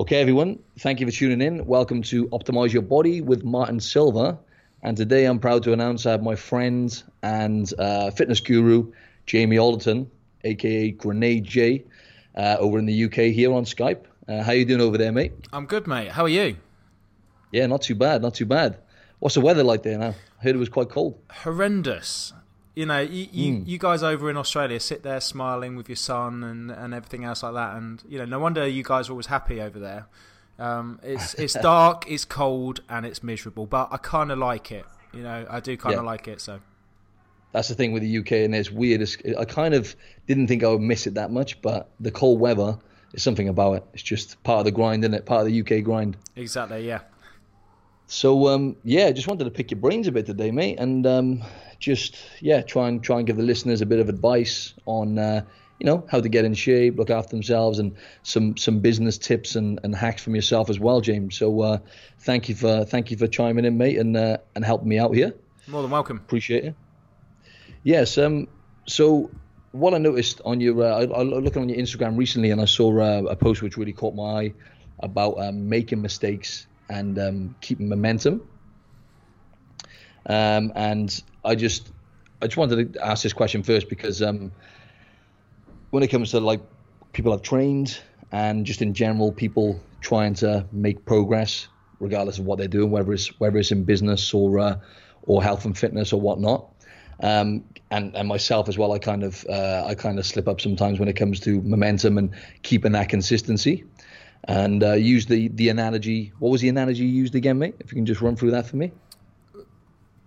Okay, everyone, thank you for tuning in. Welcome to Optimize Your Body with Martin Silva. And today I'm proud to announce I have my friend and uh, fitness guru, Jamie Alderton, aka Grenade J, uh, over in the UK here on Skype. Uh, how you doing over there, mate? I'm good, mate. How are you? Yeah, not too bad, not too bad. What's the weather like there now? I heard it was quite cold. Horrendous. You know, you, you, Mm. you guys over in Australia sit there smiling with your sun and, and everything else like that, and you know, no wonder you guys are always happy over there. Um, it's it's dark, it's cold, and it's miserable, but I kind of like it. You know, I do kind of Yeah. like it. So That's the thing with the UK, and it's weird. It's, I kind of didn't think I would miss it that much, but the cold weather is something about it. It's just part of the grind, isn't it? Part of the UK grind. exactly, yeah. So um, yeah, just wanted to pick your brains a bit today, mate, and um, just yeah, try and try and give the listeners a bit of advice on uh, you know how to get in shape, look after themselves, and some some business tips and, and hacks from yourself as well, James. So uh, thank you for thank you for chiming in, mate, and uh, and helping me out here. More than welcome. Appreciate it. Yes. Um. So what I noticed on your, uh, I, I was looking on your Instagram recently, and I saw uh, a post which really caught my eye about um, making mistakes and um, keeping momentum. Um, and I just, I just wanted to ask this question first because um, when it comes to like people I've trained and just in general people trying to make progress, regardless of what they're doing, whether it's whether it's in business or uh, or health and fitness or whatnot. Um, and and myself as well, I kind of uh, I kind of slip up sometimes when it comes to momentum and keeping that consistency. And uh, use the the analogy. What was the analogy you used again, mate? If you can just run through that for me.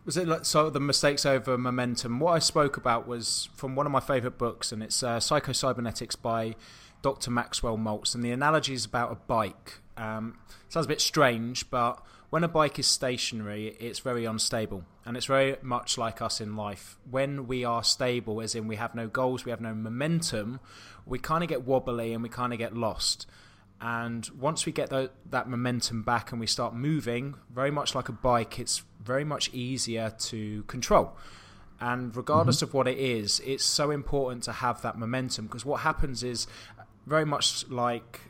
Was it like, so the mistakes over momentum? What I spoke about was from one of my favourite books, and it's uh, Psycho-Cybernetics by Dr. Maxwell Maltz. And the analogy is about a bike. Um, sounds a bit strange, but when a bike is stationary, it's very unstable. And it's very much like us in life. When we are stable, as in we have no goals, we have no momentum, we kind of get wobbly and we kind of get lost. And once we get tho- that momentum back and we start moving, very much like a bike, it's very much easier to control. And regardless mm-hmm. of what it is, it's so important to have that momentum because what happens is uh, very much like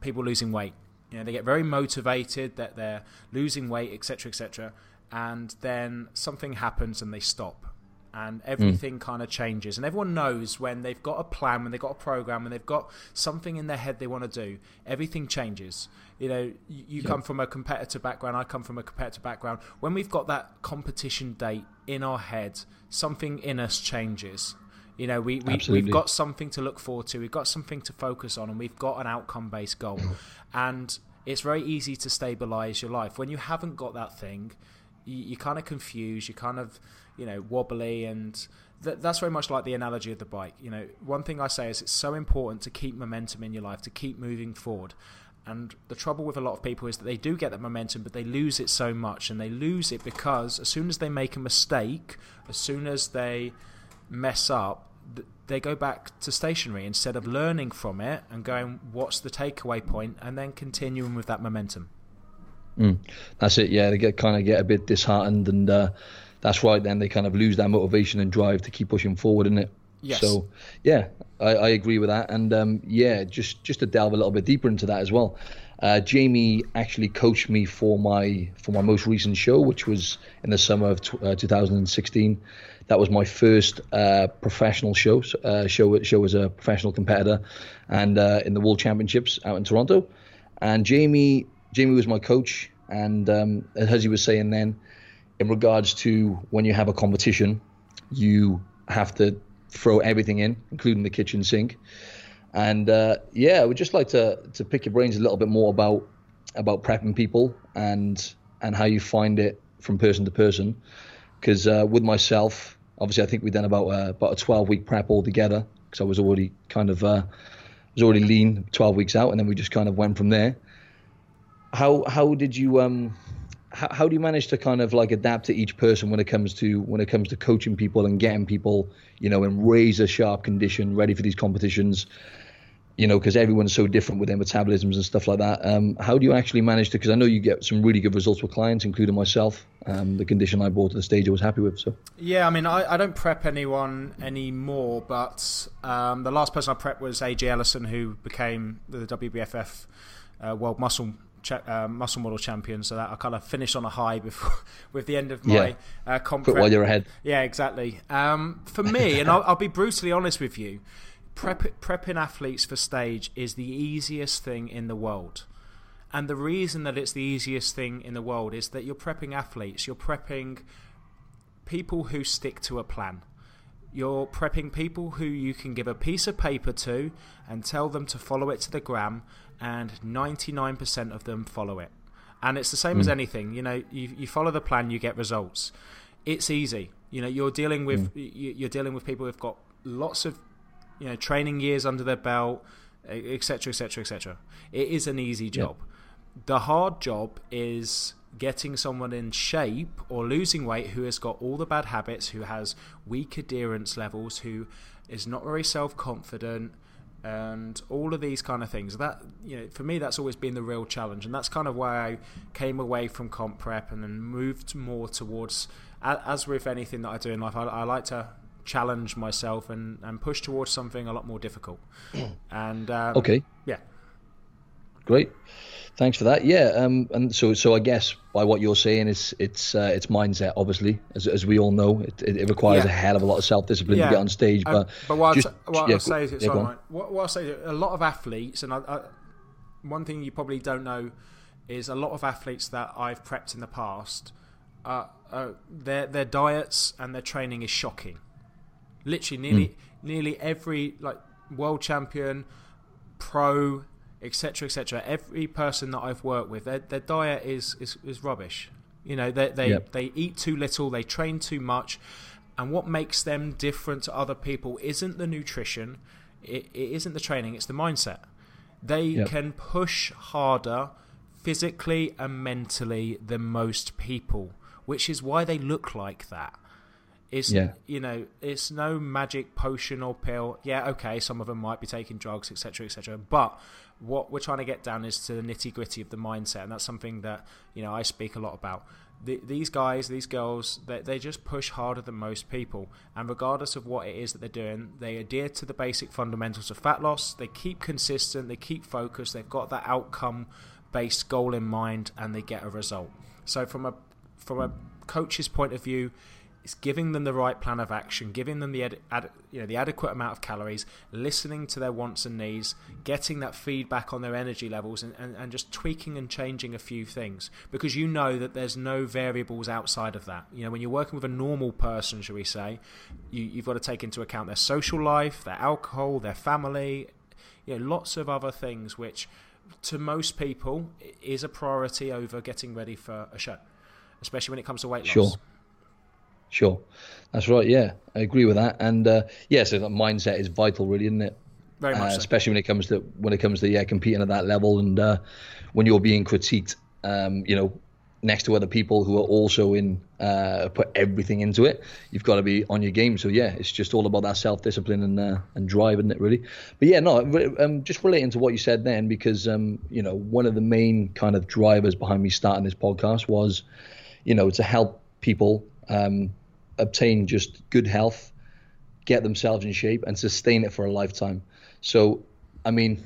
people losing weight. You know, they get very motivated that they're losing weight, etc., etc., and then something happens and they stop, and hmm. everything kind of changes. And everyone knows when they've got a plan, when they've got a program, when they've got something in their head they want to do, everything changes. You know, you, you come from a competitor background, I come from a competitor background. When we've got that competition date in our head, something in us changes. You know, we, we, Absolutely. we've got something to look forward to, we've got something to focus on, and we've got an outcome based goal. Hmm. And it's very easy to stabilize your life. When you haven't got that thing, you, you're kind of confused, you're kind of, you know, wobbly, and th- that's very much like the analogy of the bike. You know, one thing I say is it's so important to keep momentum in your life, to keep moving forward. And the trouble with a lot of people is that they do get that momentum, but they lose it so much. And they lose it because as soon as they make a mistake, as soon as they mess up, they go back to stationary instead of learning from it and going, what's the takeaway point, and then continuing with that momentum. That's it. Yeah, they get kind of get a bit disheartened, and uh, that's right. Then they kind of lose that motivation and drive to keep pushing forward, isn't it? Yes. So, yeah, I, I agree with that, and um, yeah, just just to delve a little bit deeper into that as well. Uh, Jamie actually coached me for my for my most recent show, which was in the summer of t- uh, 2016. That was my first uh, professional show uh, show show as a professional competitor, and uh, in the World Championships out in Toronto. And Jamie Jamie was my coach, and um, as he was saying then, in regards to when you have a competition, you have to throw everything in, including the kitchen sink. And uh, yeah, I would just like to to pick your brains a little bit more about about prepping people and and how you find it from person to person. Because uh, with myself, obviously, I think we've done about about a twelve week prep altogether. Because I was already kind of uh, was already lean twelve weeks out, and then we just kind of went from there. How how did you um how, how do you manage to kind of like adapt to each person when it comes to when it comes to coaching people and getting people you know in razor sharp condition ready for these competitions? You know because everyone's so different with their metabolisms and stuff like that. Um, how do you actually manage to because i know you get some really good results with clients including myself um, the condition i brought to the stage i was happy with so. Yeah, I mean, I, I don't prep anyone anymore, but um, the last person I prepped was AJ Ellison, who became the WBFF uh, world muscle cha- uh, muscle model champion, so that I kind of finished on a high before with the end of my Yeah. uh, comp. Put while you're ahead. Yeah, exactly. Um, for me, and I'll, I'll be brutally honest with you, prep, prepping athletes for stage is the easiest thing in the world. And the reason that it's the easiest thing in the world is that you're prepping athletes, you're prepping people who stick to a plan. You're prepping people who you can give a piece of paper to and tell them to follow it to the gram, and 99% of them follow it. And it's the same as hmm. anything. You know, you, you follow the plan, you get results. It's easy. You know, you're dealing with hmm. you- you're dealing with people who've got lots of you know training years under their belt, etc., etc., etc. It is an easy job. The hard job is getting someone in shape or losing weight who has got all the bad habits, who has weak adherence levels, who is not very self confident, and all of these kind of things. That you know, for me, that's always been the real challenge, and that's kind of why I came away from comp prep and then moved more towards. As with anything that I do in life, I, I like to challenge myself and, and push towards something a lot more difficult. And um, Okay, yeah, great. Thanks for that. Yeah, um, and so so I guess by what you're saying, it's it's uh, it's mindset. Obviously, as, as we all know, it, it, it requires Yeah. a hell of a lot of self discipline Yeah. to get on stage. Um, But but what, just, I'd, what yeah, I'll say is, yeah, sorry, on. mate. what, what I'll say, is a lot of athletes, and I, I, one thing you probably don't know is a lot of athletes that I've prepped in the past, uh, uh, their their diets and their training is shocking. Literally, nearly Hmm. nearly every like world champion, pro, etc., etc. Every person that I've worked with, their, their diet is, is is rubbish. You know, they they, Yep. they eat too little, they train too much, and what makes them different to other people isn't the nutrition, it, it isn't the training, it's the mindset. They Yep. can push harder physically and mentally than most people, which is why they look like that. It's Yeah. you know, it's no magic potion or pill. Yeah, okay, some of them might be taking drugs, etc., etc. But what we're trying to get down is to the nitty gritty of the mindset, and that's something that you know I speak a lot about. The, these guys, these girls, they, they just push harder than most people, and regardless of what it is that they're doing, they adhere to the basic fundamentals of fat loss. They keep consistent, they keep focused, they've got that outcome-based goal in mind, and they get a result. So from a from a coach's point of view, it's giving them the right plan of action, giving them the ad, ad, you know the adequate amount of calories, listening to their wants and needs, getting that feedback on their energy levels, and, and, and just tweaking and changing a few things because you know that there's no variables outside of that. You know when you're working with a normal person, shall we say, you, you've got to take into account their social life, their alcohol, their family, you know lots of other things which to most people is a priority over getting ready for a show, especially when it comes to weight loss. Sure. That's right. Yeah, I agree with that. And uh, yeah, so that mindset is vital, really, isn't it? Very much Uh, so. especially when it comes to when it comes to yeah competing at that level and uh, when you're being critiqued, um, you know, next to other people who are also in uh, put everything into it. You've got to be on your game. So yeah, it's just all about that self discipline and uh, and drive, isn't it? Really. But yeah, no, um, just relating to what you said then, because um, you know, one of the main kind of drivers behind me starting this podcast was, you know, to help people um, obtain just good health get themselves in shape and sustain it for a lifetime. So, I mean,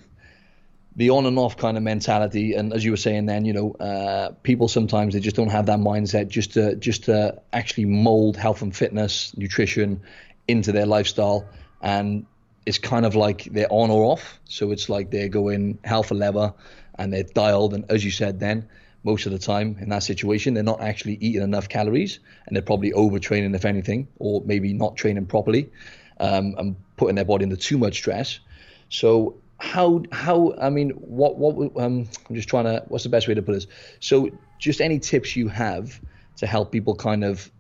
the on and off kind of mentality, and as you were saying, then you know, uh, people sometimes they just don't have that mindset just to just to actually mold health and fitness, nutrition into their lifestyle, and it's kind of like they're on or off. So it's like they're going hell for leather, and they're dialed, and as you said, then most of the time in that situation, they're not actually eating enough calories, and they're probably overtraining if anything, or maybe not training properly, um, and putting their body under too much stress. So how how I mean what what um I'm just trying to what's the best way to put this? So just any tips you have to help people kind of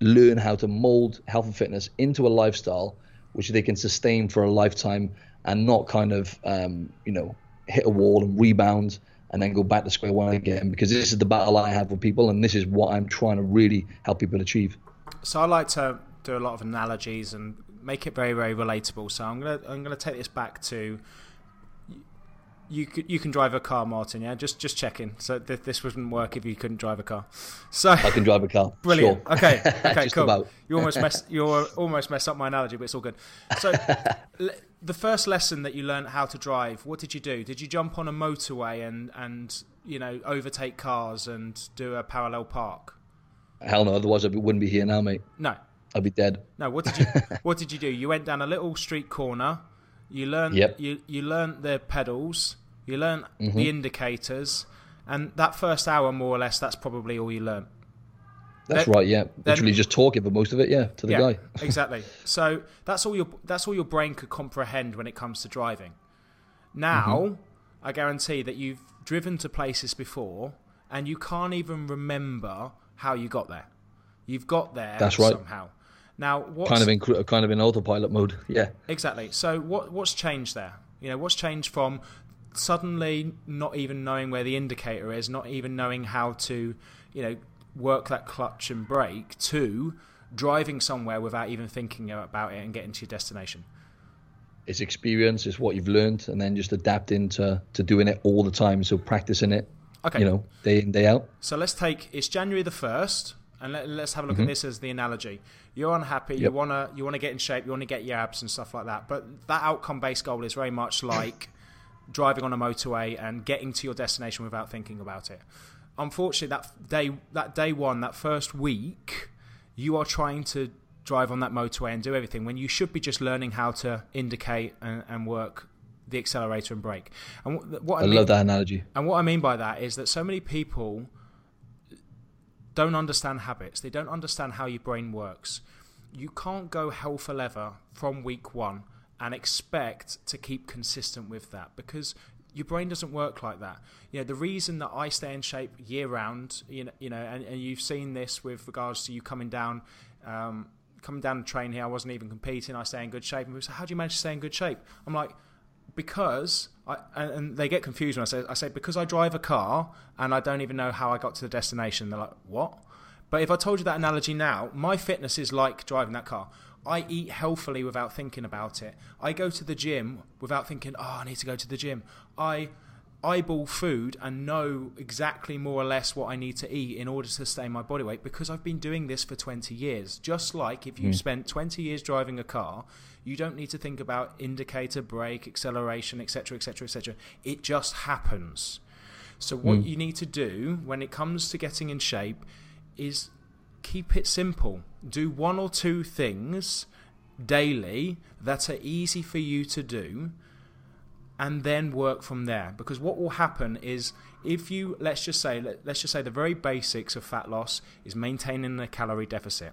learn how to mold health and fitness into a lifestyle which they can sustain for a lifetime and not kind of um, you know hit a wall and rebound and then go back to square one again because this is the battle I have with people and this is what I'm trying to really help people achieve. So I like to do a lot of analogies and make it very, very relatable. So I'm gonna I'm gonna take this back to you. You can drive a car, Martin. Yeah, just just checking. So th- this wouldn't work if you couldn't drive a car. So I can drive a car. Brilliant. Sure. Okay. Okay. Cool. about. You almost mess You almost messed up my analogy, but it's all good. So, the first lesson that you learned how to drive, what did you do? Did you jump on a motorway and and you know overtake cars and do a parallel park? Hell no, otherwise I wouldn't be here now, mate. No, I'd be dead. No, what did you what did you do? You went down a little street corner. You learned Yep. you you learned the pedals. You learned Mm-hmm. the indicators, and that first hour, more or less, that's probably all you learned. That's Then- right. Yeah, literally just talking for most of it. Yeah, to the yeah, guy. exactly. So that's all your that's all your brain could comprehend when it comes to driving. Now, Mm-hmm. I guarantee that you've driven to places before, and you can't even remember how you got there. You've got there That's right. somehow. Now, what's, Kind of in kind of in autopilot mode. Yeah. Exactly. So what what's changed there? You know, what's changed from suddenly not even knowing where the indicator is, not even knowing how to, you know, work that clutch and brake to driving somewhere without even thinking about it and getting to your destination. It's experience. It's what you've learned, and then just adapting to to doing it all the time. So practicing it. Okay. You know, day in day out. So let's take it's January the first, and let, let's have a look at this as the analogy. You're unhappy. You Mm-hmm. Wanna you wanna get in shape. You wanna get your abs and stuff like that. But that outcome based goal is very much like driving on a motorway and getting to your destination without thinking about it. Unfortunately, that day that day one, that first week, you are trying to drive on that motorway and do everything when you should be just learning how to indicate and, and work the accelerator and brake. And what, what I, I mean, love that analogy. and what I mean by that is that so many people don't understand habits. They don't understand how your brain works. You can't go hell for leather from week one and expect to keep consistent with that because your brain doesn't work like that. You know, the reason that I stay in shape year round, you know, you know and, and you've seen this with regards to you coming down, um, coming down the train here. I wasn't even competing. I stay in good shape. And people say, "How do you manage to stay in good shape?" I'm like, because I and they get confused when I say I say because I drive a car and I don't even know how I got to the destination. They're like, "What?" But if I told you that analogy now, my fitness is like driving that car. I eat healthily without thinking about it. I go to the gym without thinking, "Oh, I need to go to the gym." I eyeball food and know exactly more or less what I need to eat in order to sustain my body weight because I've been doing this for 20 years. Just like if you hmm. spent 20 years driving a car, you don't need to think about indicator, brake, acceleration, etc., etc., etc. It just happens. So what hmm. you need to do when it comes to getting in shape is keep it simple. Do one or two things daily that are easy for you to do and then work from there because what will happen is if you let's just say let, let's just say the very basics of fat loss is maintaining a calorie deficit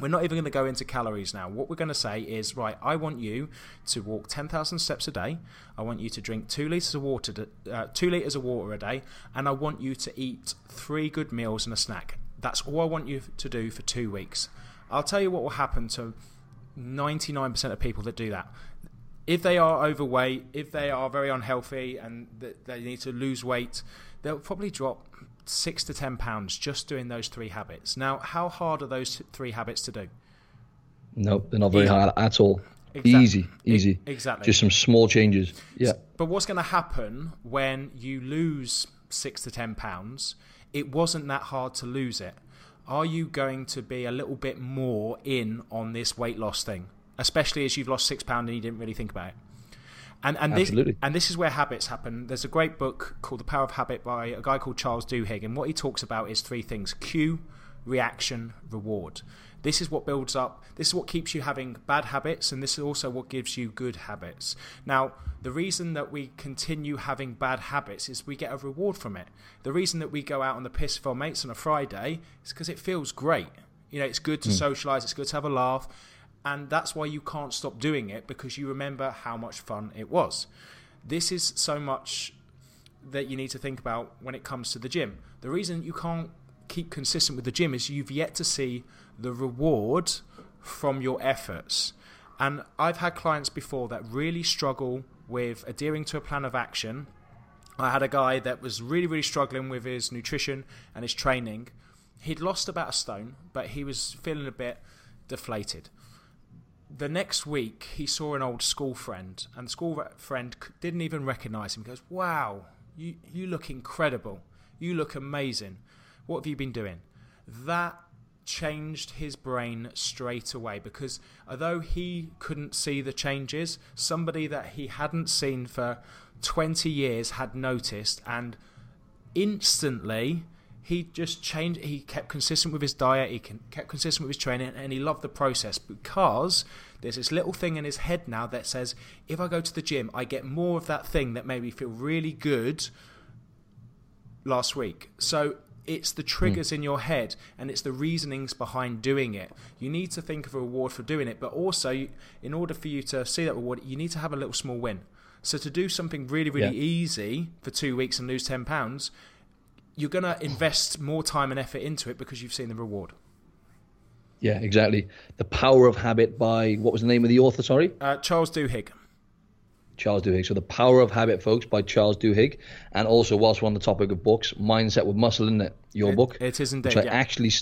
we're not even going to go into calories now. What we're going to say is, right, I want you to walk 10,000 steps a day. I want you to drink two liters of water, uh, two liters of water a day, and I want you to eat three good meals and a snack. That's all I want you to do for two weeks. I'll tell you what will happen to 99% of people that do that. If they are overweight, if they are very unhealthy and they need to lose weight, they'll probably drop six to ten pounds just doing those three habits. Now, how hard are those three habits to do? No, they're not very Easy. hard at all. Exact- Easy, easy. Exactly. Just some small changes. Yeah. But what's going to happen when you lose six to ten pounds? It wasn't that hard to lose it. Are you going to be a little bit more in on this weight loss thing, especially as you've lost six pounds and you didn't really think about it? And and this and this is where habits happen. There's a great book called The Power of Habit by a guy called Charles Duhigg, and what he talks about is three things: cue, reaction, reward. This is what builds up. This is what keeps you having bad habits, and this is also what gives you good habits. Now, the reason that we continue having bad habits is we get a reward from it. The reason that we go out on the piss with our mates on a Friday is because it feels great. You know, it's good to hmm. socialize, it's good to have a laugh, and that's why you can't stop doing it because you remember how much fun it was. This is so much that you need to think about when it comes to the gym. The reason you can't keep consistent with the gym is you've yet to see the reward from your efforts. And I've had clients before that really struggle with adhering to a plan of action. I had a guy that was really, really struggling with his nutrition and his training. He'd lost about a stone, but he was feeling a bit deflated the next week he saw an old school friend and the school friend didn't even recognize him he goes wow you you look incredible you look amazing what have you been doing that changed his brain straight away because although he couldn't see the changes, somebody that he hadn't seen for 20 years had noticed and instantly he just changed he kept consistent with his diet he kept consistent with his training and he loved the process because there's this little thing in his head now that says if i go to the gym i get more of that thing that made me feel really good last week. So it's the triggers mm. in your head and it's the reasonings behind doing it. You need to think of a reward for doing it, but also, in order for you to see that reward, you need to have a little small win. So, to do something really, really yeah. easy for two weeks and lose £10, you're going to invest more time and effort into it because you've seen the reward. Yeah, exactly. The Power of Habit by, what was the name of the author, sorry? Uh, Charles Duhigg. Charles Duhigg. So The Power of Habit, folks, by Charles Duhigg. And also, whilst we're on the topic of books, Mindset with Muscle, isn't it? Your it, book. It is indeed. Which I yeah. actually,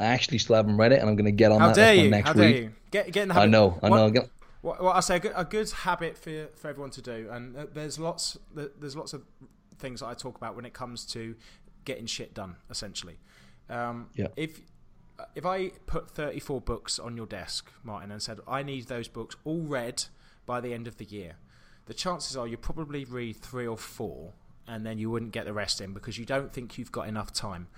I actually still haven't read it, and I'm going to get on How that. Dare you? next How dare week. you? Get, get in the habit. I know, I know. What, what, what I say, a good, a good habit for, for everyone to do, and uh, there's lots, there's lots of things that I talk about when it comes to getting shit done. Essentially, um, yeah. If if I put 34 books on your desk, Martin, and said I need those books all read by the end of the year, the chances are you probably read three or four, and then you wouldn't get the rest in because you don't think you've got enough time.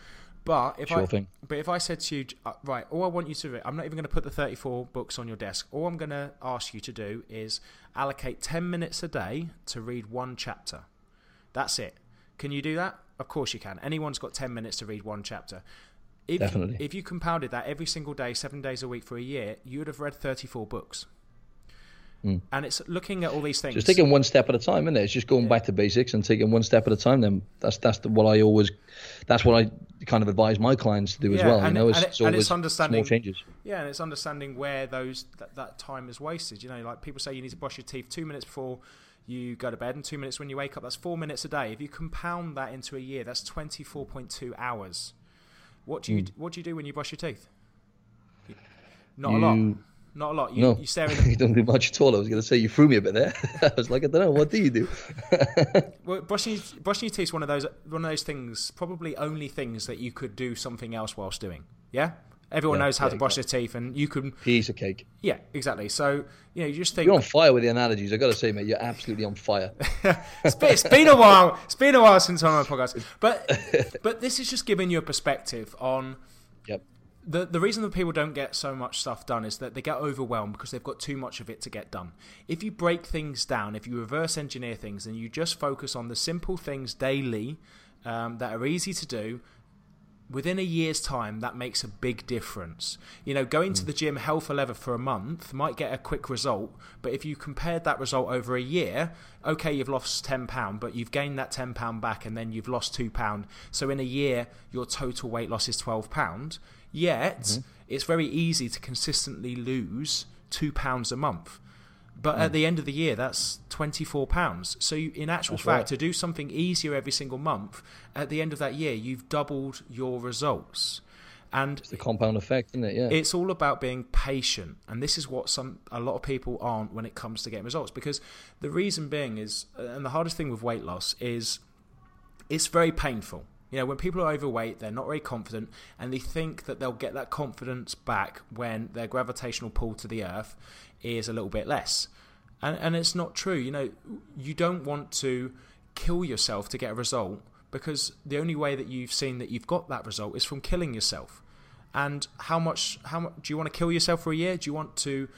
But if sure I thing. but if I said to you, uh, right, all I want you to do, I'm not even going to put the 34 books on your desk. All I'm going to ask you to do is allocate 10 minutes a day to read one chapter. That's it. Can you do that? Of course you can. Anyone's got 10 minutes to read one chapter. If, Definitely. If you compounded that every single day, seven days a week for a year, you would have read 34 books. Mm. And it's looking at all these things. Just taking one step at a time, isn't it? It's just going yeah. back to basics and taking one step at a time. Then that's that's the, what I always, that's what I kind of advise my clients to do yeah, as well. And, you know, it's, and, it, and it's understanding small changes. Yeah, and it's understanding where those that, that time is wasted. You know, like people say you need to brush your teeth two minutes before you go to bed and two minutes when you wake up. That's four minutes a day. If you compound that into a year, that's twenty four point two hours. What do you mm. what do you do when you brush your teeth? Not you, a lot. Not a lot. You, no, you the... you don't do much at all. I was going to say you threw me a bit there. I was like, I don't know. What do you do? well, brushing brushing your teeth is one of those one of those things. Probably only things that you could do something else whilst doing. Yeah. Everyone yeah, knows how yeah, to brush exactly. their teeth, and you can piece of cake. Yeah, exactly. So you know, you just think you're on fire with the analogies. I got to say, mate, you're absolutely on fire. it's, been, it's been a while. It's been a while since I'm on a podcast, but but this is just giving you a perspective on. The, the reason that people don't get so much stuff done is that they get overwhelmed because they've got too much of it to get done. If you break things down, if you reverse engineer things, and you just focus on the simple things daily um, that are easy to do, within a year's time, that makes a big difference. You know, going mm. to the gym hell for leather for a month might get a quick result, but if you compared that result over a year, okay, you've lost ten pound, but you've gained that ten pound back, and then you've lost two pound. So in a year, your total weight loss is twelve pound. Yet mm-hmm. it's very easy to consistently lose two pounds a month. But mm. at the end of the year, that's twenty four pounds. So you, in actual that's fact, right. to do something easier every single month, at the end of that year, you've doubled your results. And it's the compound effect, isn't it? Yeah. It's all about being patient, and this is what some a lot of people aren't when it comes to getting results. Because the reason being is, and the hardest thing with weight loss is, it's very painful. You know, when people are overweight, they're not very confident, and they think that they'll get that confidence back when their gravitational pull to the earth is a little bit less. And, and it's not true. You know, you don't want to kill yourself to get a result because the only way that you've seen that you've got that result is from killing yourself. And how much? How much do you want to kill yourself for a year? Do you want to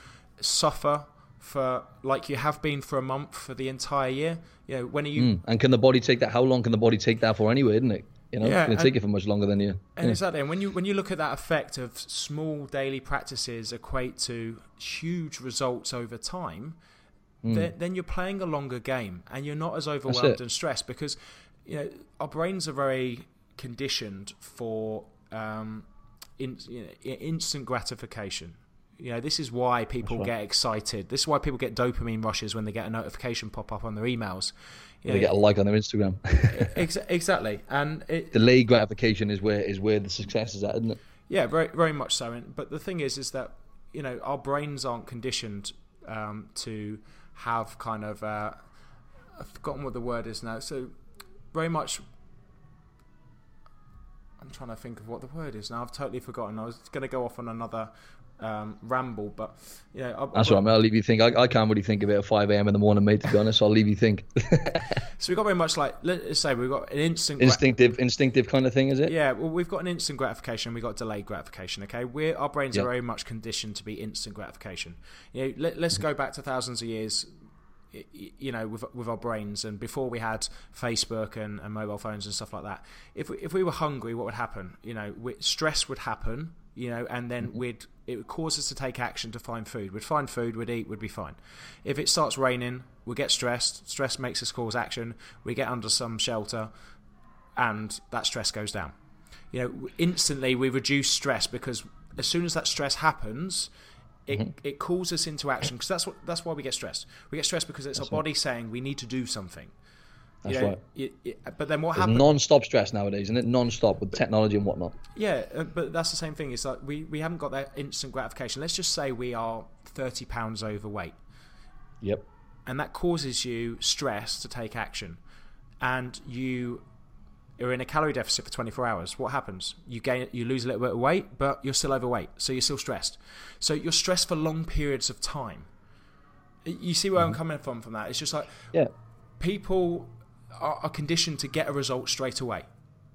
suffer for like you have been for a month for the entire year? You know, when are you? Mm. And can the body take that? How long can the body take that for anyway? Isn't it? You know, yeah, it's going to take it for much longer than you. And yeah. exactly, and when you when you look at that effect of small daily practices equate to huge results over time, mm. then, then you're playing a longer game, and you're not as overwhelmed and stressed because you know our brains are very conditioned for um, in, you know, instant gratification. You know, this is why people right. get excited. This is why people get dopamine rushes when they get a notification pop up on their emails. You they get a like on their Instagram. ex- exactly, and it, delayed gratification is where is where the success is at, isn't it? Yeah, very very much so. And, but the thing is, is that you know our brains aren't conditioned um, to have kind of uh, I've forgotten what the word is now. So very much I'm trying to think of what the word is now. I've totally forgotten. I was going to go off on another um, ramble, but yeah, I, that's I mean. I'll leave you think. I, I can't really think of it at five a.m. in the morning, mate. To be honest, I'll leave you think. so we've got very much like let's say we've got an instant instinctive, instinctive kind of thing, is it? Yeah. Well, we've got an instant gratification. We've got delayed gratification. Okay, we our brains yep. are very much conditioned to be instant gratification. You know, let, us go back to thousands of years you know, with with our brains, and before we had Facebook and, and mobile phones and stuff like that, if we, if we were hungry, what would happen? You know, we, stress would happen. You know, and then mm-hmm. we'd it would cause us to take action to find food. We'd find food, we'd eat, we'd be fine. If it starts raining, we get stressed. Stress makes us cause action. We get under some shelter, and that stress goes down. You know, instantly we reduce stress because as soon as that stress happens, it, mm-hmm. it calls us into action because that's what that's why we get stressed. We get stressed because it's that's our body saying we need to do something. That's you know, right. It, it, but then what There's happens? Non-stop stress nowadays, isn't it? Non-stop with technology and whatnot. Yeah, uh, but that's the same thing. It's like we, we haven't got that instant gratification. Let's just say we are thirty pounds overweight. Yep. And that causes you stress to take action, and you are in a calorie deficit for 24 hours, what happens? You gain, you lose a little bit of weight, but you're still overweight, so you're still stressed. So you're stressed for long periods of time. You see where mm-hmm. I'm coming from from that? It's just like yeah, people are, are conditioned to get a result straight away.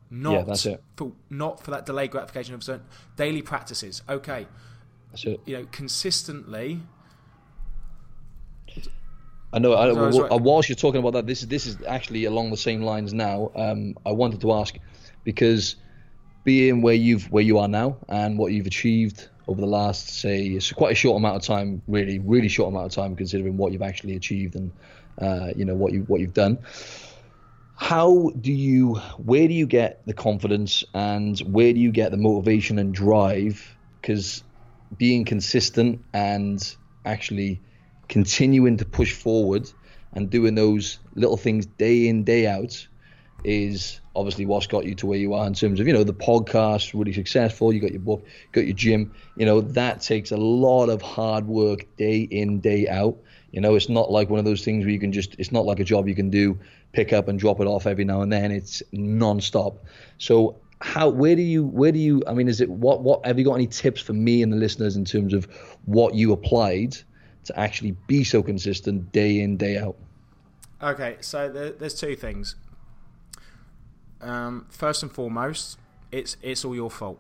Not yeah, that's it. For, not for that delayed gratification of certain daily practices. Okay, that's it. You know, consistently I know. I. Whilst you're talking about that, this is this is actually along the same lines now. Um, I wanted to ask because being where you've where you are now and what you've achieved over the last say it's quite a short amount of time, really, really short amount of time considering what you've actually achieved and uh, you know what you what you've done. How do you? Where do you get the confidence and where do you get the motivation and drive? Because being consistent and actually continuing to push forward and doing those little things day in day out is obviously what's got you to where you are in terms of you know the podcast really successful you got your book got your gym you know that takes a lot of hard work day in day out you know it's not like one of those things where you can just it's not like a job you can do pick up and drop it off every now and then it's non-stop so how where do you where do you i mean is it what what have you got any tips for me and the listeners in terms of what you applied to actually be so consistent day in day out? Okay, so there, there's two things. Um, first and foremost, it's it's all your fault,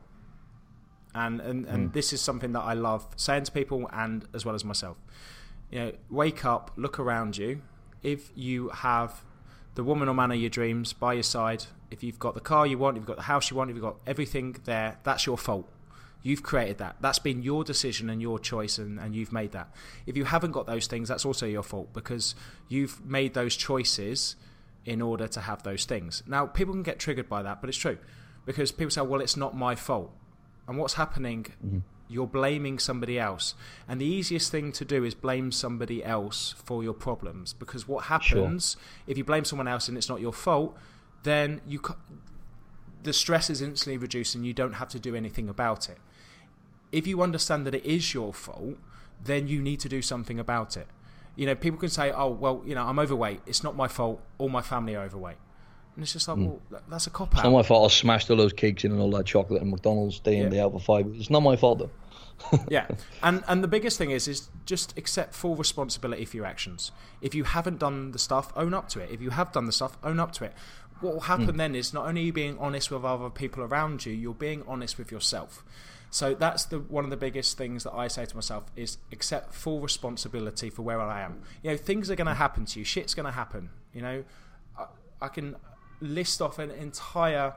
and and, and mm. this is something that I love saying to people and as well as myself. You know, wake up, look around you. If you have the woman or man of your dreams by your side, if you've got the car you want, if you've got the house you want, if you've got everything there, that's your fault. You've created that. That's been your decision and your choice, and, and you've made that. If you haven't got those things, that's also your fault because you've made those choices in order to have those things. Now, people can get triggered by that, but it's true because people say, well, it's not my fault. And what's happening? Mm-hmm. You're blaming somebody else. And the easiest thing to do is blame somebody else for your problems because what happens sure. if you blame someone else and it's not your fault, then you the stress is instantly reduced and you don't have to do anything about it if you understand that it is your fault, then you need to do something about it. You know, people can say, "Oh, well, you know, I'm overweight. It's not my fault. All my family are overweight." And it's just like, mm. well, that's a cop out. It's not my fault. I smashed all those cakes in and all that chocolate and McDonald's day in day out for five. It's not my fault though. Yeah, and and the biggest thing is is just accept full responsibility for your actions. If you haven't done the stuff, own up to it. If you have done the stuff, own up to it. What will happen mm. then is not only you being honest with other people around you, you're being honest with yourself. So that's the one of the biggest things that I say to myself is accept full responsibility for where I am. You know, things are going to happen to you. Shit's going to happen. You know, I, I can list off an entire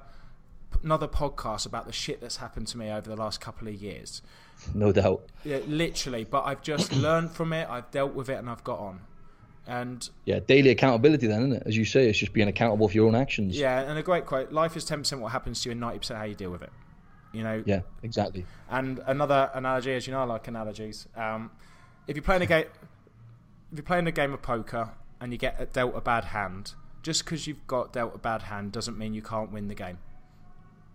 another podcast about the shit that's happened to me over the last couple of years. No doubt. Yeah, literally. But I've just learned from it. I've dealt with it, and I've got on. And yeah, daily accountability. Then, isn't it? As you say, it's just being accountable for your own actions. Yeah, and a great quote: "Life is ten percent what happens to you, and ninety percent how you deal with it." You know. Yeah, exactly. And another analogy, as you know, I like analogies. Um, if you're playing a game, if you're playing a game of poker and you get dealt a bad hand, just because you've got dealt a bad hand doesn't mean you can't win the game.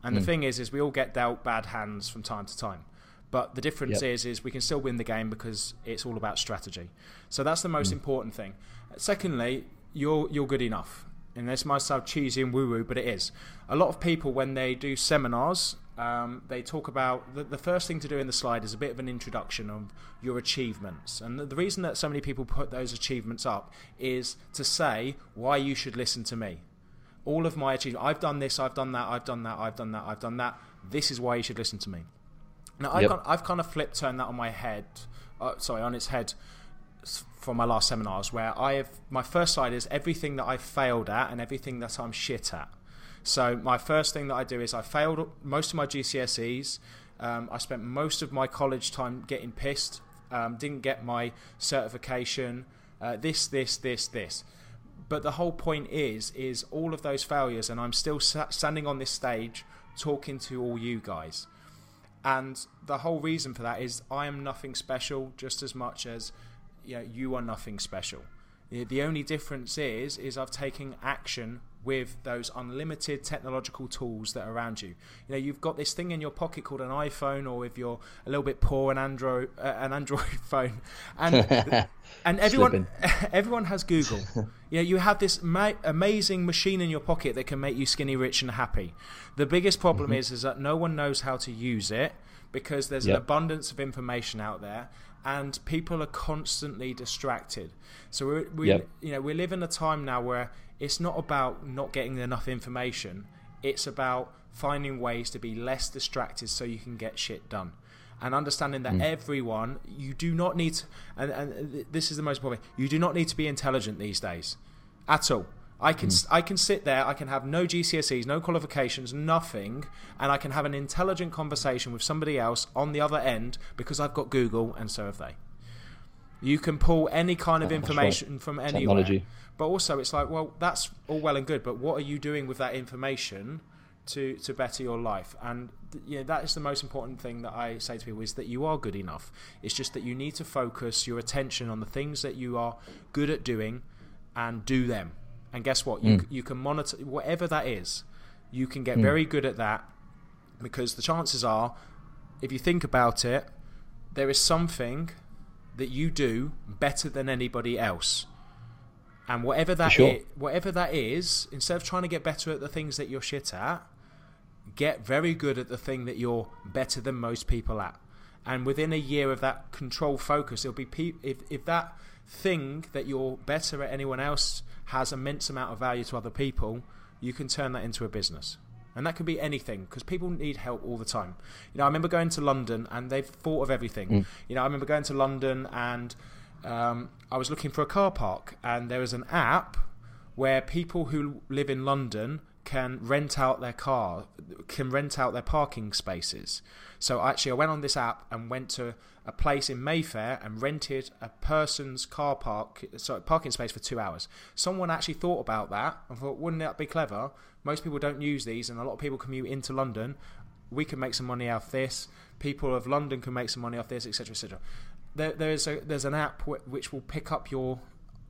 And mm. the hmm. thing is, is we all get dealt bad hands from time to time. But the difference yep. is, is we can still win the game because it's all about strategy. So that's the most mm. important thing. Secondly, you're you're good enough. and this might sound cheesy and woo woo, but it is. A lot of people, when they do seminars, um, they talk about the, the, first thing to do in the slide is a bit of an introduction of your achievements. And the, the reason that so many people put those achievements up is to say why you should listen to me. All of my achievements, I've done this, I've done that, I've done that, I've done that, I've done that. This is why you should listen to me. Now, I've, yep. I've kind of flipped turned that on my head, uh, sorry, on its head for my last seminars, where I have my first slide is everything that I failed at and everything that I'm shit at. So my first thing that I do is I failed most of my GCSEs. Um, I spent most of my college time getting pissed. Um, didn't get my certification. Uh, this, this, this, this. But the whole point is, is all of those failures, and I'm still standing on this stage talking to all you guys. And the whole reason for that is I am nothing special, just as much as you, know, you are nothing special. The only difference is, is I've taken action with those unlimited technological tools that are around you. You know, you've got this thing in your pocket called an iPhone, or if you're a little bit poor, an Android, uh, an Android phone, and and everyone everyone has Google. you know, you have this ma- amazing machine in your pocket that can make you skinny, rich, and happy. The biggest problem mm-hmm. is is that no one knows how to use it because there's yep. an abundance of information out there and people are constantly distracted. So we, we yep. you know, we live in a time now where it's not about not getting enough information. It's about finding ways to be less distracted so you can get shit done. And understanding that mm. everyone, you do not need, to, and, and this is the most important. You do not need to be intelligent these days, at all. I can mm. I can sit there. I can have no GCSEs, no qualifications, nothing, and I can have an intelligent conversation with somebody else on the other end because I've got Google, and so have they. You can pull any kind of information right. from anywhere. Technology. But also, it's like, well, that's all well and good, but what are you doing with that information to to better your life? And you know, that is the most important thing that I say to people is that you are good enough. It's just that you need to focus your attention on the things that you are good at doing, and do them. And guess what? You mm. you can monitor whatever that is. You can get mm. very good at that because the chances are, if you think about it, there is something that you do better than anybody else. And whatever that sure. is, whatever that is, instead of trying to get better at the things that you're shit at, get very good at the thing that you're better than most people at. And within a year of that control focus, it'll be pe- if if that thing that you're better at anyone else has immense amount of value to other people, you can turn that into a business. And that can be anything because people need help all the time. You know, I remember going to London and they've thought of everything. Mm. You know, I remember going to London and um, I was looking for a car park and there was an app where people who live in London can rent out their car, can rent out their parking spaces. So actually, I went on this app and went to a place in Mayfair and rented a person's car park, sorry, parking space for two hours. Someone actually thought about that and thought, wouldn't that be clever? Most people don't use these, and a lot of people commute into London. We can make some money off this. People of London can make some money off this, etc., etc. There, there's a there's an app which will pick up your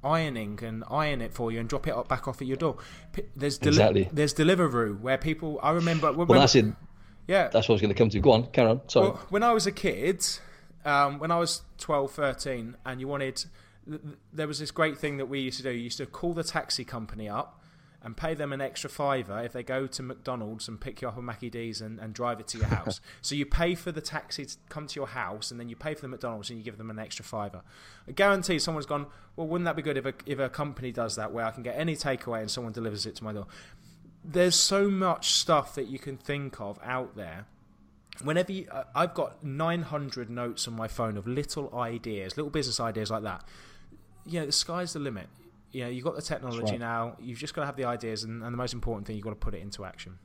ironing and iron it for you and drop it up back off at your door. There's deli- exactly. there's Deliveroo where people. I remember. well, that's it. Yeah, that's what I was going to come to. Go on, carry on. Sorry. Well, when I was a kid, um, when I was 12, 13, and you wanted, there was this great thing that we used to do. You used to call the taxi company up and pay them an extra fiver if they go to McDonald's and pick you up at Maccy D's and, and drive it to your house. so you pay for the taxi to come to your house, and then you pay for the McDonald's and you give them an extra fiver. I guarantee someone's gone, well, wouldn't that be good if a, if a company does that where I can get any takeaway and someone delivers it to my door? There's so much stuff that you can think of out there whenever you, uh, I've got 900 notes on my phone of little ideas, little business ideas like that. You know, the sky's the limit you know, you've got the technology right. now. You've just got to have the ideas, and, and, the most important thing, you've got to put it into action.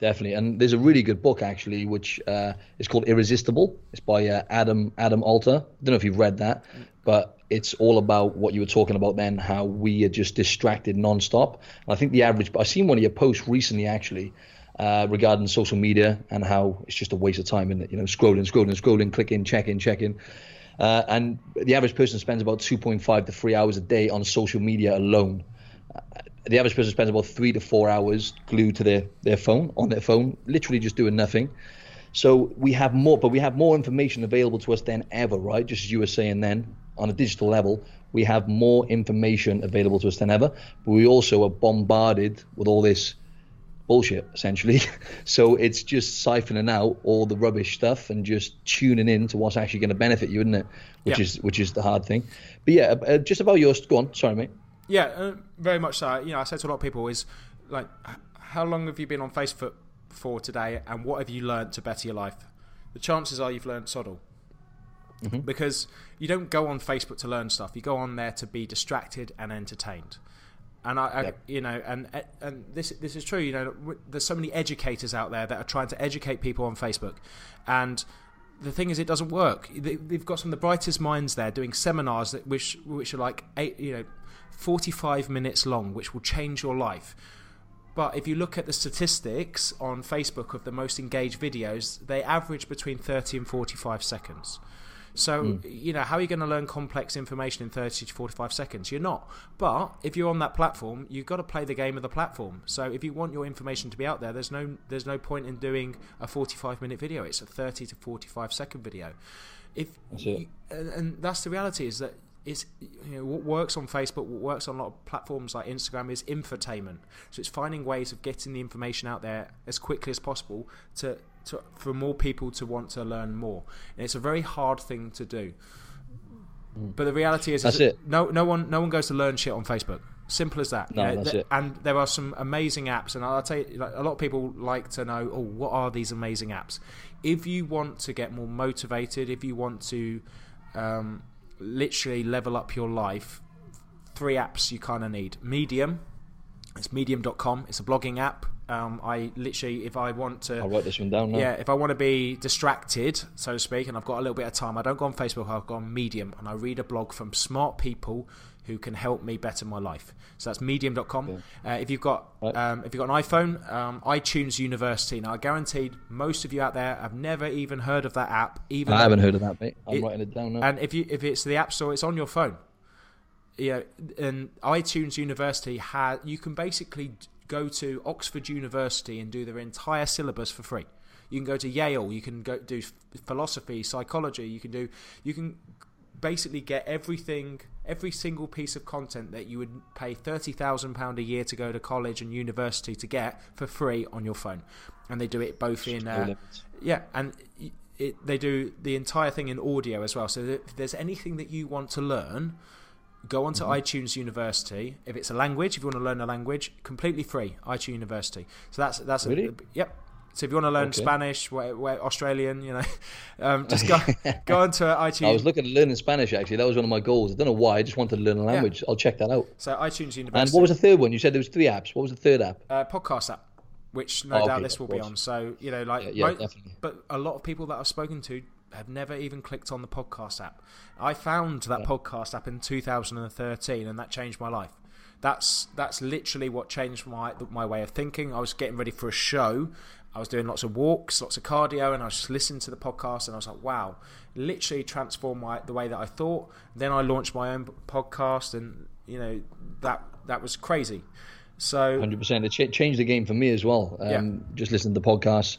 Definitely, and there's a really good book actually, which uh, is called Irresistible. It's by uh, Adam Adam Alter. I don't know if you've read that, but it's all about what you were talking about then, how we are just distracted nonstop. And I think the average. I've seen one of your posts recently actually. Uh, regarding social media and how it's just a waste of time and you know scrolling, scrolling, scrolling, clicking, checking, checking. Uh, and the average person spends about 2.5 to 3 hours a day on social media alone. Uh, the average person spends about 3 to 4 hours glued to their, their phone, on their phone, literally just doing nothing. So we have more, but we have more information available to us than ever, right? Just as you were saying then, on a digital level, we have more information available to us than ever, but we also are bombarded with all this bullshit essentially. so it's just siphoning out all the rubbish stuff and just tuning in to what's actually going to benefit you, isn't it? Which yeah. is which is the hard thing. But yeah, uh, just about yours. Go on. Sorry, mate. Yeah, uh, very much so. You know, I said to a lot of people is like, how long have you been on Facebook for today, and what have you learned to better your life? The chances are you've learned soddle. Mm-hmm. Because you don't go on Facebook to learn stuff. You go on there to be distracted and entertained. And I, I you know, and and this this is true. You know, there's so many educators out there that are trying to educate people on Facebook, and the thing is, it doesn't work. They've got some of the brightest minds there doing seminars that which which are like eight, you know, 45 minutes long, which will change your life. But if you look at the statistics on Facebook of the most engaged videos, they average between 30 and 45 seconds. So, mm. you know, how are you going to learn complex information in 30 to 45 seconds? You're not. But if you're on that platform, you've got to play the game of the platform. So, if you want your information to be out there, there's no there's no point in doing a 45 minute video. It's a 30 to 45 second video. If you, and, and that's the reality is that it's you know what works on Facebook, what works on a lot of platforms like Instagram is infotainment. So it's finding ways of getting the information out there as quickly as possible to, to for more people to want to learn more. And it's a very hard thing to do. Mm. But the reality is, that's is it. No, no one, no one goes to learn shit on Facebook. Simple as that. No, that's it. And there are some amazing apps, and I'll tell you, like, a lot of people like to know, oh, what are these amazing apps? If you want to get more motivated, if you want to um, literally level up your life, three apps you kind of need. Medium, it's medium.com. It's a blogging app. Um, I literally, if I want to, I'll write this one down. Now. Yeah, if I want to be distracted, so to speak, and I've got a little bit of time, I don't go on Facebook. I go on Medium, and I read a blog from smart people who can help me better my life. So that's medium.com. Yeah. Uh, if you've got right. um, if you've got an iPhone, um, iTunes University. Now, I guaranteed most of you out there have never even heard of that app. Even I haven't heard of that, mate. I'm it, writing it down now. And if you if it's the App Store, it's on your phone. Yeah, and iTunes University has you can basically go to Oxford University and do their entire syllabus for free. You can go to Yale. You can go do philosophy, psychology. You can do you can basically get everything, every single piece of content that you would pay thirty thousand pound a year to go to college and university to get for free on your phone, and they do it both in, uh, yeah, and it, they do the entire thing in audio as well. So if there's anything that you want to learn, go onto mm-hmm. iTunes University. If it's a language, if you want to learn a language, completely free. iTunes University. So that's that's really? a, yep. So if you want to learn okay. Spanish, where, where, Australian, you know, um, just go go onto iTunes. I was looking at learning Spanish actually. That was one of my goals. I don't know why. I just wanted to learn a language. Yeah. I'll check that out. So iTunes University. And what was the third one? You said there was three apps. What was the third app? Uh, podcast app, which no oh, doubt okay, this will be on. So you know, like, yeah, yeah, definitely. but a lot of people that I've spoken to have never even clicked on the podcast app. I found that yeah. podcast app in 2013, and that changed my life. That's that's literally what changed my my way of thinking. I was getting ready for a show, I was doing lots of walks, lots of cardio, and I was just listening to the podcast, and I was like, "Wow!" Literally transformed my the way that I thought. Then I launched my own podcast, and you know that that was crazy. So, hundred percent, it ch- changed the game for me as well. Um, yeah. Just listening to the podcast,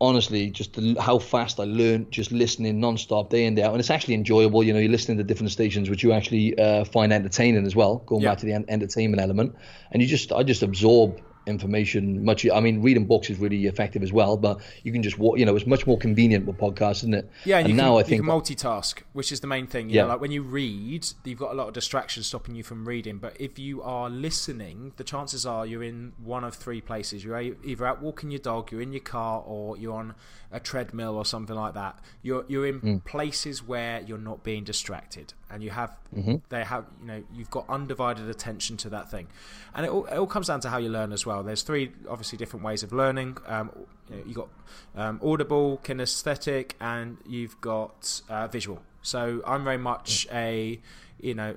honestly, just the, how fast I learned just listening non-stop day in day out, and it's actually enjoyable. You know, you're listening to different stations, which you actually uh, find entertaining as well. Going yeah. back to the entertainment element, and you just I just absorb information much i mean reading books is really effective as well but you can just walk you know it's much more convenient with podcasts isn't it yeah and, and now can, i think multitask which is the main thing you yeah. know like when you read you've got a lot of distractions stopping you from reading but if you are listening the chances are you're in one of three places you're either out walking your dog you're in your car or you're on a treadmill or something like that you're you're in mm. places where you're not being distracted. And you have mm-hmm. they have you know you've got undivided attention to that thing. And it all, it all comes down to how you learn as well. There's three obviously different ways of learning. Um, you know, you've got um, audible kinesthetic and you've got uh, visual. So i'm very much a you know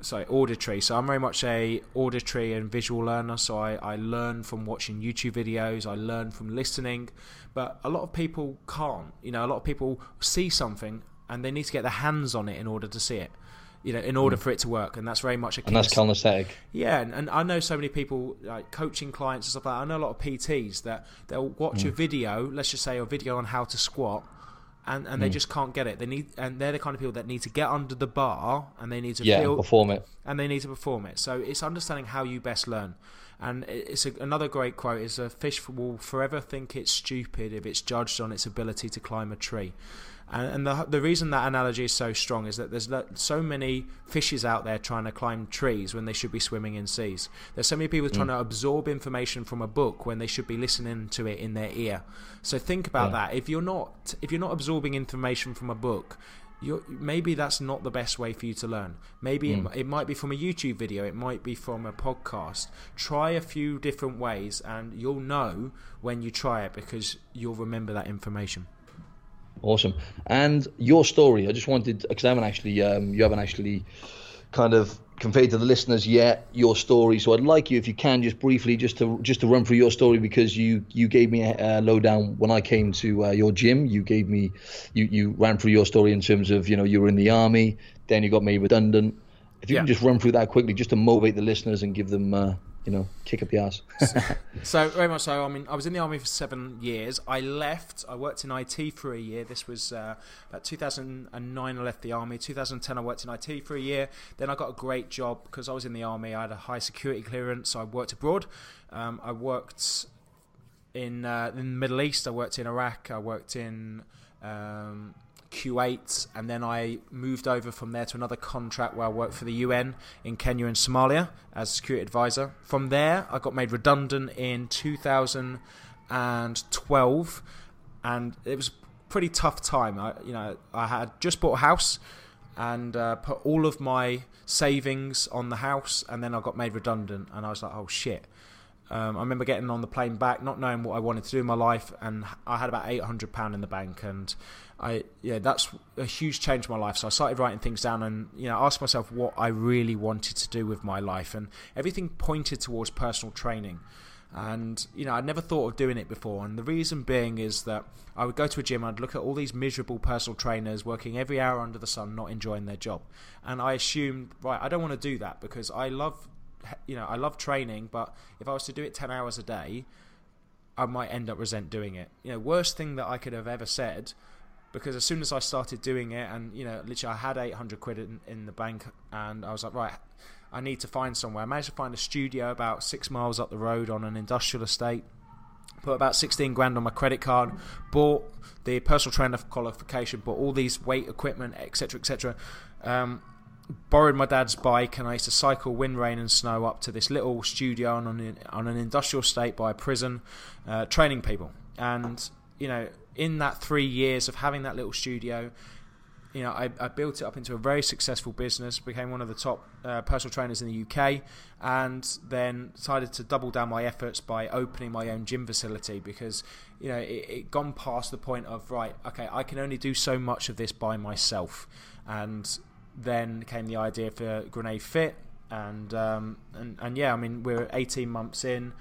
sorry auditory. So i'm very much a auditory and visual learner. So I, I learn from watching youtube videos. I learn from listening but a lot of people can't you know a lot of people see something and they need to get their hands on it in order to see it. You know, in order mm. for it to work, and that's very much a. And that's kinesthetic. Yeah, and, and, I know so many people like coaching clients and stuff like that. I know a lot of PTs that they'll watch mm. a video, let's just say a video on how to squat, and and they just can't get it. They need, and they're the kind of people that need to get under the bar, and they need to yeah, feel perform it. and they need to perform it. So it's understanding how you best learn. And it's a, another great quote is a fish will forever think it's stupid if it's judged on its ability to climb a tree. And, and the the reason that analogy is so strong is that there's so many fishes out there trying to climb trees when they should be swimming in seas. There's so many people mm. trying to absorb information from a book when they should be listening to it in their ear. So think about Yeah. that. If you're not if you're not absorbing information from a book, you're, maybe that's not the best way for you to learn. Maybe it, it might be from a YouTube video, it might be from a podcast. Try a few different ways, and you'll know when you try it because you'll remember that information. Awesome. And your story, I just wanted because I haven't actually, um, you haven't actually kind of conveyed to the listeners yet your story. So I'd like you, if you can, just briefly, just to just to run through your story because you you gave me a, a lowdown when I came to uh, your gym. You gave me, you you ran through your story in terms of you know you were in the army, then you got made redundant. If you can just run through that quickly, just to motivate the listeners and give them, uh, you know, kick up the ass. So very much so. I mean, I was in the army for seven years. I left. I worked in IT for a year. This was uh, about 2009. I left the army. 2010, I worked in IT for a year. Then I got a great job because I was in the army. I had a high security clearance. So I worked abroad. Um, I worked in uh, in the Middle East. I worked in Iraq. I worked in um, Kuwait, and then I moved over from there to another contract where I worked for the UN in Kenya and Somalia as security advisor. From there, I got made redundant in 2012, and it was a pretty tough time. I, you know, I had just bought a house and uh, put all of my savings on the house, and then I got made redundant, and I was like, oh shit. Um, I remember getting on the plane back, not knowing what I wanted to do in my life, and I had about eight hundred pound in the bank, and I yeah, that's a huge change in my life. So I started writing things down, and you know, asked myself what I really wanted to do with my life, and everything pointed towards personal training. And you know, I'd never thought of doing it before, and the reason being is that I would go to a gym, I'd look at all these miserable personal trainers working every hour under the sun, not enjoying their job, and I assumed, right, I don't want to do that because I love you know, I love training, but if I was to do it 10 hours a day, I might end up resent doing it. You know, worst thing that I could have ever said, because as soon as I started doing it, and, you know, literally I had 800 quid in, in the bank, and I was like, right, I need to find somewhere. I managed to find a studio about six miles up the road on an industrial estate. Put about 16 grand on my credit card, bought the personal trainer qualification, bought all these weight equipment, etc., etc. Um, borrowed my dad's bike and I used to cycle wind, rain, and snow up to this little studio on an, on an industrial estate by a prison, uh, training people. And you know, in that three years of having that little studio, you know, I, I built it up into a very successful business, became one of the top uh, personal trainers in the UK, and then decided to double down my efforts by opening my own gym facility because, you know, it, it gone past the point of right, okay, I can only do so much of this by myself, and then came the idea for Grenade Fit, and um, and and yeah, I mean we're 18 months in,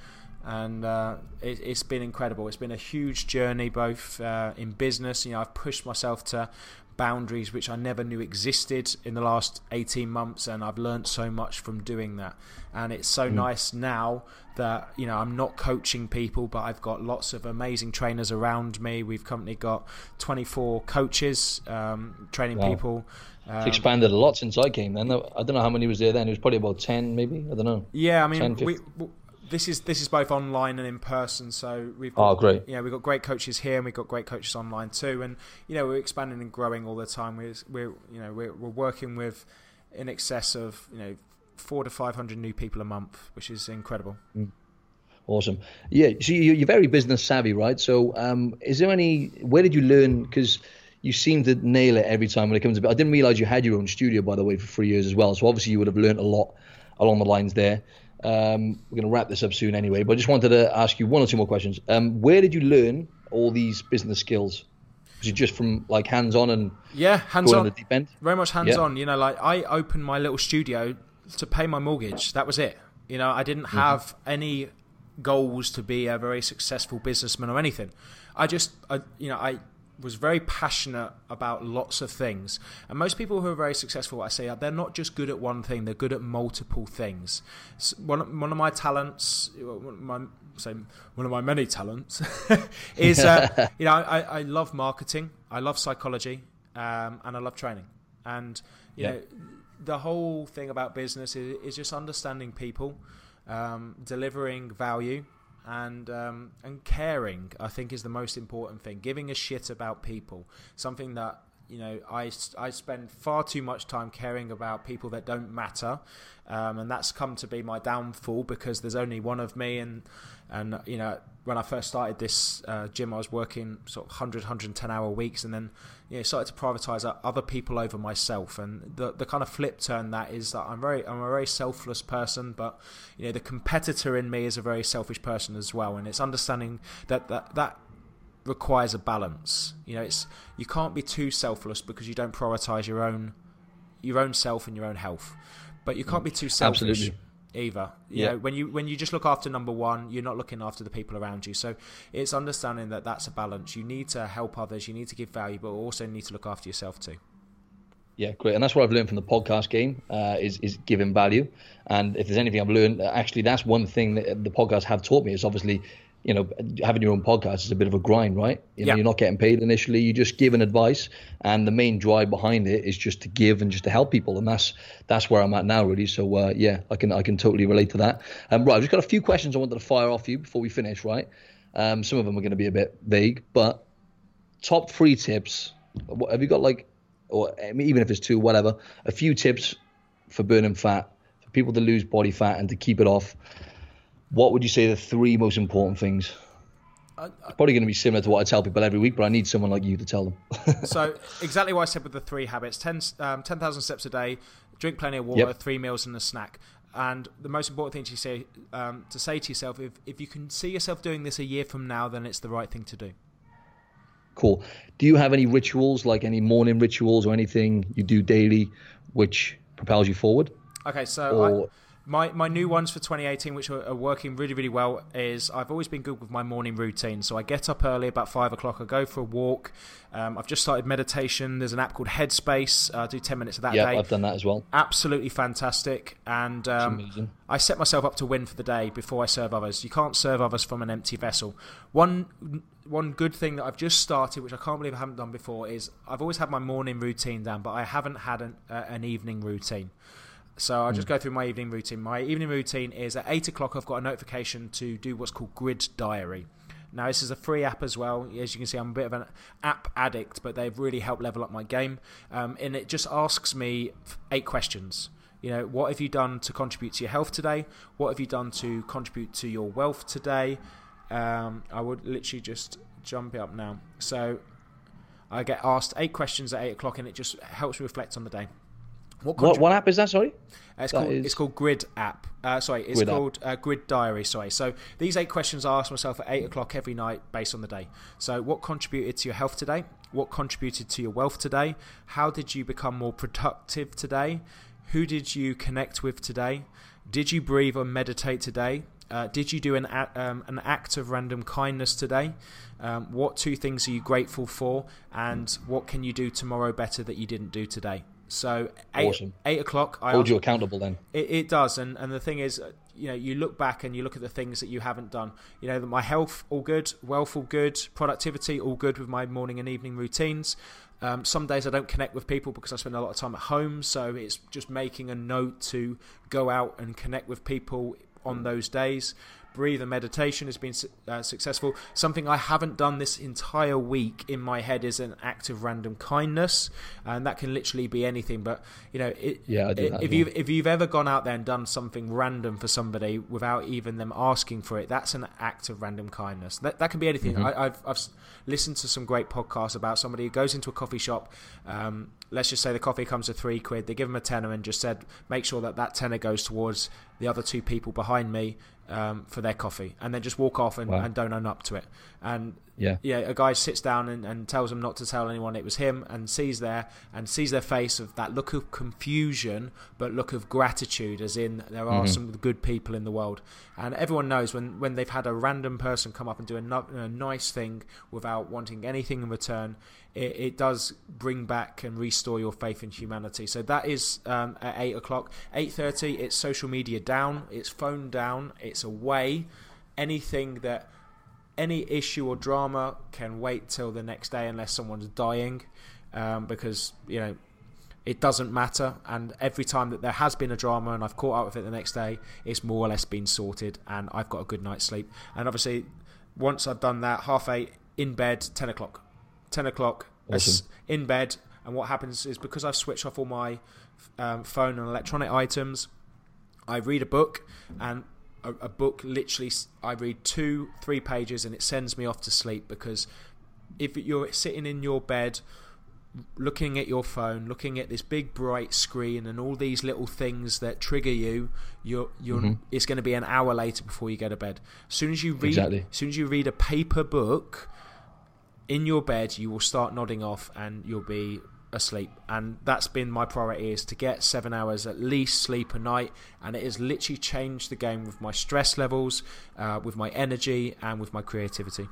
and uh, it, it's been incredible. It's been a huge journey, both uh, in business. You know, I've pushed myself to boundaries which I never knew existed in the last 18 months, and I've learned so much from doing that. And it's so nice now that you know I'm not coaching people, but I've got lots of amazing trainers around me. We've currently got 24 coaches um, training Wow. people. It's Um, expanded a lot since I came. Then I don't know how many was there then. It was probably about ten, maybe. I don't know. Yeah, I mean, 10, we, this is this is both online and in person. So we've Oh, got, great. Yeah, we've got great coaches here, and we've got great coaches online too. And you know, we're expanding and growing all the time. We're we're you know we're we're working with in excess of you know four to five hundred new people a month, which is incredible. Awesome. Yeah. So you- you're very business savvy, right? So, um, is there any? Where did you learn? Because you seem to nail it every time when it comes to. I didn't realize you had your own studio, by the way, for three years as well. So obviously you would have learned a lot along the lines there. Um, we're going to wrap this up soon anyway, but I just wanted to ask you one or two more questions. Um, where did you learn all these business skills? Was it just from like hands on and Yeah, hands on. in the deep end? Very much hands Yeah. on. You know, like I opened my little studio to pay my mortgage. That was it. You know, I didn't have any goals to be a very successful businessman or anything. I just, I, you know, I was very passionate about lots of things. And most people who are very successful, I say, they're not just good at one thing; they're good at multiple things. S- One, of- one of my talents, one of my say one of my many talents is uh, you know I, I love marketing I love psychology um, and I love training. And you yeah. know, the whole thing about business is, is just understanding people, um, delivering value, and um, and caring. I think is the most important thing. Giving a shit about people, something that you know, I, I spend far too much time caring about people that don't matter, um, and that's come to be my downfall because there's only one of me, and and you know, when I first started this uh, gym, I was working sort of 100, 110 hour weeks, and then you know, started to privatize other people over myself. And the the kind of flip turn that is that I'm very I'm a very selfless person, but you know, the competitor in me is a very selfish person as well, and it's understanding that that that requires a balance. You know, it's you can't be too selfless because you don't prioritize your own your own self and your own health. But you can't be too selfish Absolutely. Either. You yeah. know, when you when you just look after number one, you're not looking after the people around you. So it's understanding that that's a balance. You need to help others, you need to give value, but also need to look after yourself too. Yeah, great, and that's what I've learned from the podcast game uh, is is giving value. And if there's anything I've learned, actually, that's one thing that the podcast have taught me is obviously you know, having your own podcast is a bit of a grind, right? You know, yeah. you're not getting paid initially. You're just giving advice, and the main drive behind it is just to give and just to help people, and that's that's where I'm at now, really. So uh, yeah, I can I can totally relate to that. Um, right, I've just got a few questions I wanted to fire off you before we finish, right? Um, some of them are going to be a bit vague, but top three tips. Have you got like, or even if it's two, whatever, a few tips for burning fat for people to lose body fat and to keep it off what would you say the three most important things? it's probably going to be similar to what I tell people every week, but I need someone like you to tell them. so exactly what I said with the three habits: 10,000 um, 10, steps a day, drink plenty of water, yep. three meals and a snack. And the most important thing to say um, to say to yourself: if if you can see yourself doing this a year from now, then it's the right thing to do. Cool. Do you have any rituals, like any morning rituals or anything you do daily, which propels you forward? Okay, so. Or... I, my my new ones for 2018, which are, are, working really really well, is I've always been good with my morning routine. So I get up early, about five o'clock. I go for a walk. Um, I've just started meditation. There's an app called Headspace. I do 10 minutes of that yeah, day. I've done that as well. Absolutely fantastic. And um, I set myself up to win for the day before I serve others. You can't serve others from an empty vessel. One one good thing that I've just started, which I can't believe I haven't done before, is I've always had my morning routine down, but I haven't had an, uh, an evening routine. So I'll just hmm. go through my evening routine. My evening routine is at 8 o'clock, I've got a notification to do what's called Grid Diary. Now, this is a free app as well. As you can see, I'm a bit of an app addict, but they've really helped level up my game. Um, and it just asks me eight questions. You know, what have you done to contribute to your health today? What have you done to contribute to your wealth today? Um, I would literally just jump it up now. So I get asked eight questions at eight o'clock, and it just helps me reflect on the day. What, what, what, app is that? Sorry, uh, it's, that called, is... it's called Grid app. Uh, sorry, it's Grid called uh, Grid Diary. Sorry. So these eight questions I ask myself at eight o'clock every night, based on the day. So, what contributed to your health today? What contributed to your wealth today? How did you become more productive today? Who did you connect with today? Did you breathe or meditate today? Uh, did you do an um, an act of random kindness today? Um, what two things are you grateful for? And what can you do tomorrow better that you didn't do today? So eight, awesome. eight o'clock. I hold you accountable then. It, it, does, and and the thing is, uh, you know, you look back and you look at the things that you haven't done. You know, my health all good, wealth all good, productivity all good with my morning and evening routines. Um, some days I don't connect with people because I spend a lot of time at home, so it's just making a note to go out and connect with people on those days breathe and meditation has been uh, successful. Something I haven't done this entire week in my head is an act of random kindness, and that can literally be anything. But you know, it, yeah, it, if you if you've ever gone out there and done something random for somebody without even them asking for it, that's an act of random kindness. That that can be anything. Mm-hmm. I, have I've listened to some great podcasts about somebody who goes into a coffee shop. Um, let's just say the coffee comes to three quid. They give them a tenner and just said, make sure that that tenner goes towards the other two people behind me um, for their coffee, and then just walk off and, wow. and don't own up to it. And yeah, yeah, a guy sits down and, and tells them not to tell anyone it was him, and sees there and sees their face of that look of confusion, but look of gratitude, as in there are mm-hmm. some good people in the world. And everyone knows when when they've had a random person come up and do a, a nice thing without wanting anything in return, it, it, does bring back and restore your faith in humanity. So that is um, at eight o'clock. Eight thirty. It's social media down. It's phone down. It's away. Anything that any issue or drama can wait till the next day unless someone's dying, um, because you know it doesn't matter. And every time that there has been a drama and I've caught up with it the next day, it's more or less been sorted, and I've got a good night's sleep. And obviously, once I've done that, half eight in bed, ten o'clock, ten o'clock Awesome. in bed. And what happens is because I've switched off all my um, phone and electronic items, I read a book and a, a book literally I read two, three pages and it sends me off to sleep because if you're sitting in your bed looking at your phone, looking at this big bright screen and all these little things that trigger you, you're you're Mm-hmm. it's going to be an hour later before you go to bed. As soon as you read Exactly. as soon as you read a paper book in your bed, you will start nodding off and you'll be asleep. And that's been my priority is to get 7 hours at least sleep a night and it has literally changed the game with my stress levels, uh, with my energy and with my creativity.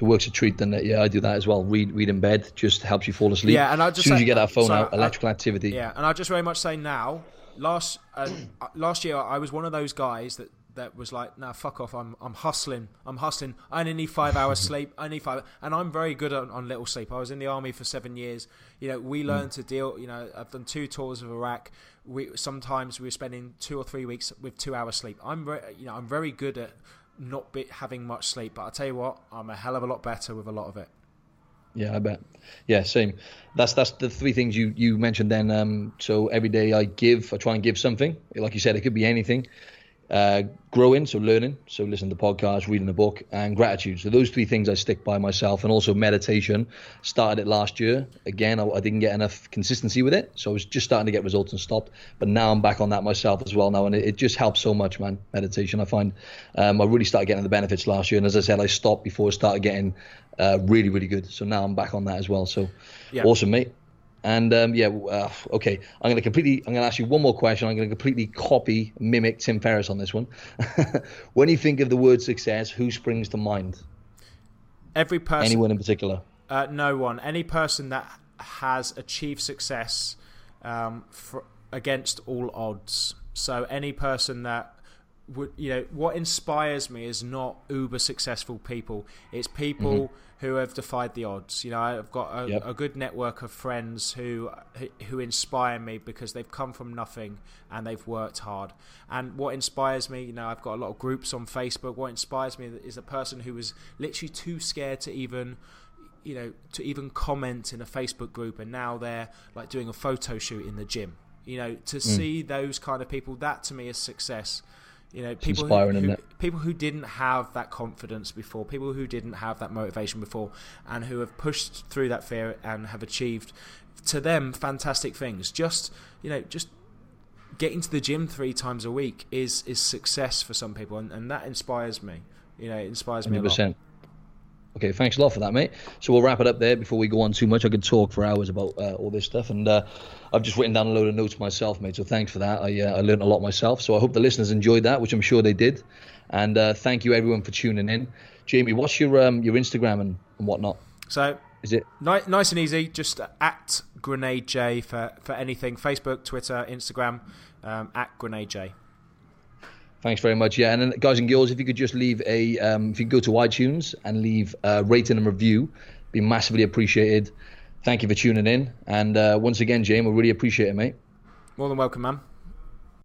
It works a treat, doesn't? Yeah, I do that as well. Read, read in bed, just helps you fall asleep. Yeah, and I just as soon as you get that phone so out, I- electrical activity. Yeah, and I just very much say now. Last uh, last year, I was one of those guys that, that was like, "Nah, fuck off. I'm I'm hustling. I'm hustling. I only need five hours sleep. I need five, and I'm very good on, on little sleep. I was in the army for seven years. You know, we learned to deal. You know, I've done two tours of Iraq. We sometimes we were spending two or three weeks with two hours sleep. I'm very, you know, I'm very good at not be, having much sleep. But I tell you what, I'm a hell of a lot better with a lot of it. Yeah, I bet. Yeah, same. That's that's the three things you you mentioned. Then, um, so every day I give, I try and give something. Like you said, it could be anything. Uh, growing, so learning, so listening to podcasts, reading a book, and gratitude. So those three things I stick by myself, and also meditation. Started it last year. Again, I, I didn't get enough consistency with it, so I was just starting to get results and stopped. But now I'm back on that myself as well now, and it, it just helps so much, man. Meditation, I find. Um, I really started getting the benefits last year, and as I said, I stopped before I started getting uh, really, really good. So now I'm back on that as well. So Yeah. awesome, mate. And um, yeah, uh, okay. I'm going to completely. I'm going to ask you one more question. I'm going to completely copy, mimic Tim Ferriss on this one. when you think of the word success, who springs to mind? Every person, Anyone in particular? Uh, no one. Any person that has achieved success um, for, against all odds. So any person that would, you know, what inspires me is not uber successful people. It's people mm-hmm. who have defied the odds. You know, I've got a, Yep. a good network of friends who who inspire me because they've come from nothing and they've worked hard. And what inspires me, you know, I've got a lot of groups on Facebook. What inspires me is a person who was literally too scared to even you know to even comment in a Facebook group, and now they're like doing a photo shoot in the gym. You know, to mm. see those kind of people, that to me is success. You know, people who, who- people who didn't have that confidence before, people who didn't have that motivation before, and who have pushed through that fear and have achieved, to them, fantastic things. Just you know, just getting to the gym three times a week is is success for some people, and, and that inspires me. You know, it inspires me a lot. 100%. Okay, thanks a lot for that, mate. So we'll wrap it up there before we go on too much. I could talk for hours about uh, all this stuff, and uh, I've just written down a load of notes myself, mate. So thanks for that. I uh, I learned a lot myself. So I hope the listeners enjoyed that, which I'm sure they did. And uh, thank you everyone for tuning in. Jamie, what's your um, your Instagram and, and whatnot? So Is it Ni- nice and easy. Just at Grenade J for, for anything. Facebook, Twitter, Instagram, um, at Grenade J. Thanks very much. Yeah, and then, guys and girls, if you could just leave a, um, if you go to iTunes and leave a rating and review, be massively appreciated. Thank you for tuning in, and uh, once again, Jamie, we really appreciate it, mate. More than welcome, man.